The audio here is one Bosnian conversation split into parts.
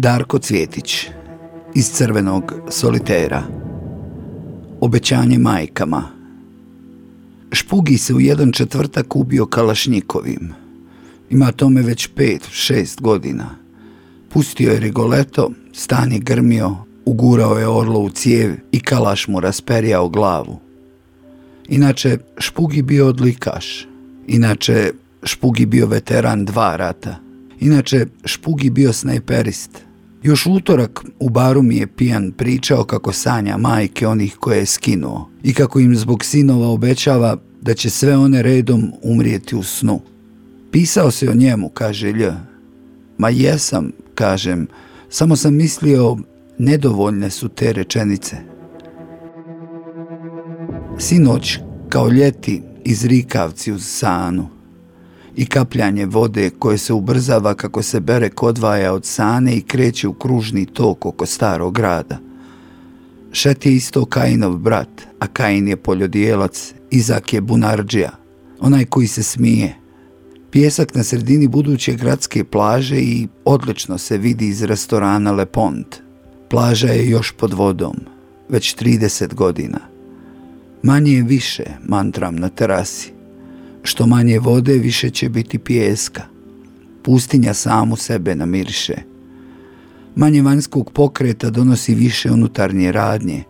Darko Cvjetić iz crvenog solitera Obećanje majkama Špugi se u jedan četvrtak ubio Kalašnjikovim. Ima tome već pet, šest godina. Pustio je Rigoleto, stan je grmio, ugurao je orlo u cijev i Kalaš mu rasperjao glavu. Inače, Špugi bio odlikaš. Inače, Špugi bio veteran dva rata. Inače, Špugi bio snajperist. Još utorak u baru mi je pijan pričao kako sanja majke onih koje je skinuo i kako im zbog sinova obećava da će sve one redom umrijeti u snu. Pisao se o njemu, kaže Lj. Ma jesam, kažem, samo sam mislio, nedovoljne su te rečenice. Sinoć, kao ljeti, iz rikavci uz sanu i kapljanje vode koje se ubrzava kako se berek odvaja od sane i kreće u kružni tok oko starog grada. Šet je isto Kainov brat, a Kain je poljodijelac, Izak je bunarđija, onaj koji se smije. Pjesak na sredini buduće gradske plaže i odlično se vidi iz restorana Le Pont. Plaža je još pod vodom, već 30 godina. Manje je više, mantram na terasi. Što manje vode, više će biti pijeska. Pustinja samu sebe namiriše. Manje vanjskog pokreta donosi više unutarnje radnje.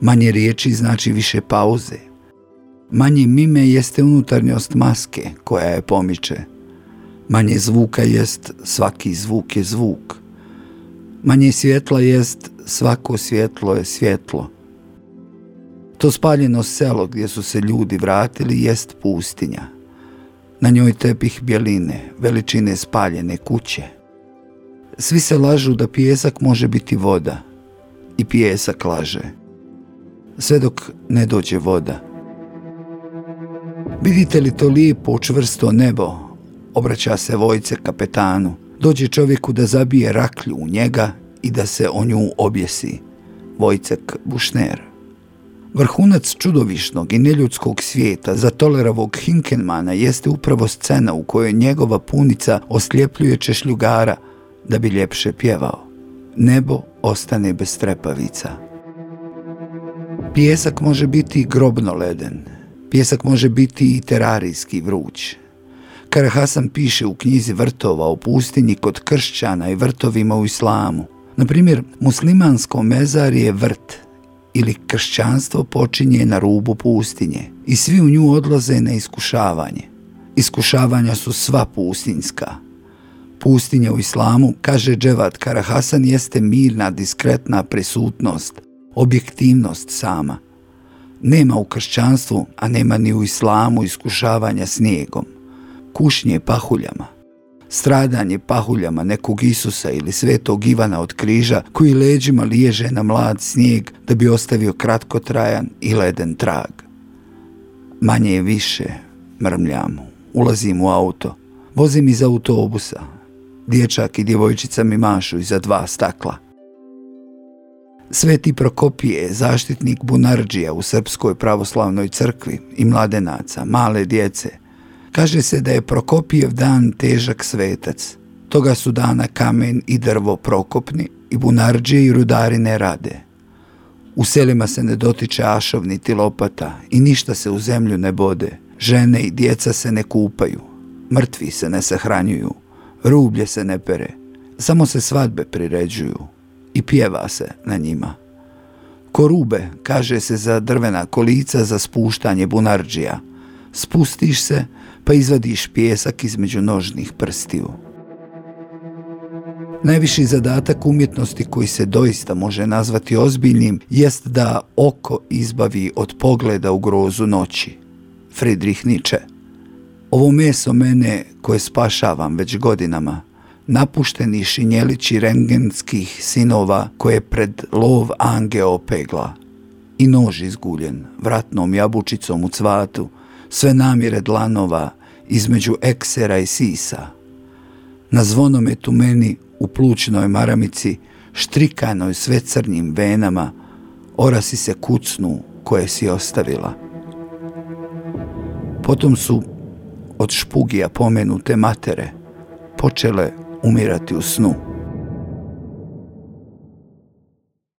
Manje riječi znači više pauze. Manje mime jeste unutarnjost maske koja je pomiče. Manje zvuka jest svaki zvuk je zvuk. Manje svjetla jest svako svjetlo je svjetlo. To spaljeno selo gdje su se ljudi vratili jest pustinja. Na njoj tepih bjeline, veličine spaljene kuće. Svi se lažu da pijesak može biti voda. I pijesak laže. Sve dok ne dođe voda. Vidite li to lijepo čvrsto nebo? Obraća se vojce kapetanu. Dođe čovjeku da zabije raklju u njega i da se o nju objesi. Vojcek Bušner. Vrhunac čudovišnog i neljudskog svijeta za toleravog Hinkenmana jeste upravo scena u kojoj njegova punica osljepljuje češljugara da bi ljepše pjevao. Nebo ostane bez trepavica. Pjesak može biti grobno leden. Pjesak može biti i terarijski vruć. Karahasan piše u knjizi vrtova o pustinji kod kršćana i vrtovima u islamu. Na primjer, muslimansko mezar je vrt, ili kršćanstvo počinje na rubu pustinje i svi u nju odlaze na iskušavanje. Iskušavanja su sva pustinska. Pustinja u islamu, kaže Dževad Karahasan, jeste mirna, diskretna prisutnost, objektivnost sama. Nema u kršćanstvu, a nema ni u islamu iskušavanja snijegom, kušnje pahuljama, stradanje pahuljama nekog Isusa ili svetog Ivana od križa koji leđima liježe na mlad snijeg da bi ostavio kratkotrajan i leden trag. Manje je više, mrmljam, ulazim u auto, vozim iz autobusa, dječak i djevojčica mi mašu iza dva stakla. Sveti Prokopije, zaštitnik Bunarđija u Srpskoj pravoslavnoj crkvi i mladenaca, male djece – Kaže se da je Prokopijev dan težak svetac. Toga su dana kamen i drvo prokopni i bunarđe i rudari ne rade. U selima se ne dotiče ašov niti lopata i ništa se u zemlju ne bode. Žene i djeca se ne kupaju. Mrtvi se ne sahranjuju. Rublje se ne pere. Samo se svadbe priređuju i pjeva se na njima. Korube kaže se za drvena kolica za spuštanje bunarđija. Spustiš se, pa izvadiš pjesak između nožnih prstiju. Najviši zadatak umjetnosti koji se doista može nazvati ozbiljnim jest da oko izbavi od pogleda u grozu noći. Friedrich Nietzsche. Ovo meso mene koje spašavam već godinama, napušteni šinjelići rengenskih sinova koje pred lov angeo pegla i nož izguljen vratnom jabučicom u cvatu, sve namire dlanova između eksera i sisa. Na zvonometu meni u plućnoj maramici, štrikanoj sve crnim venama, orasi se kucnu koje si ostavila. Potom su od špugija pomenute matere počele umirati u snu.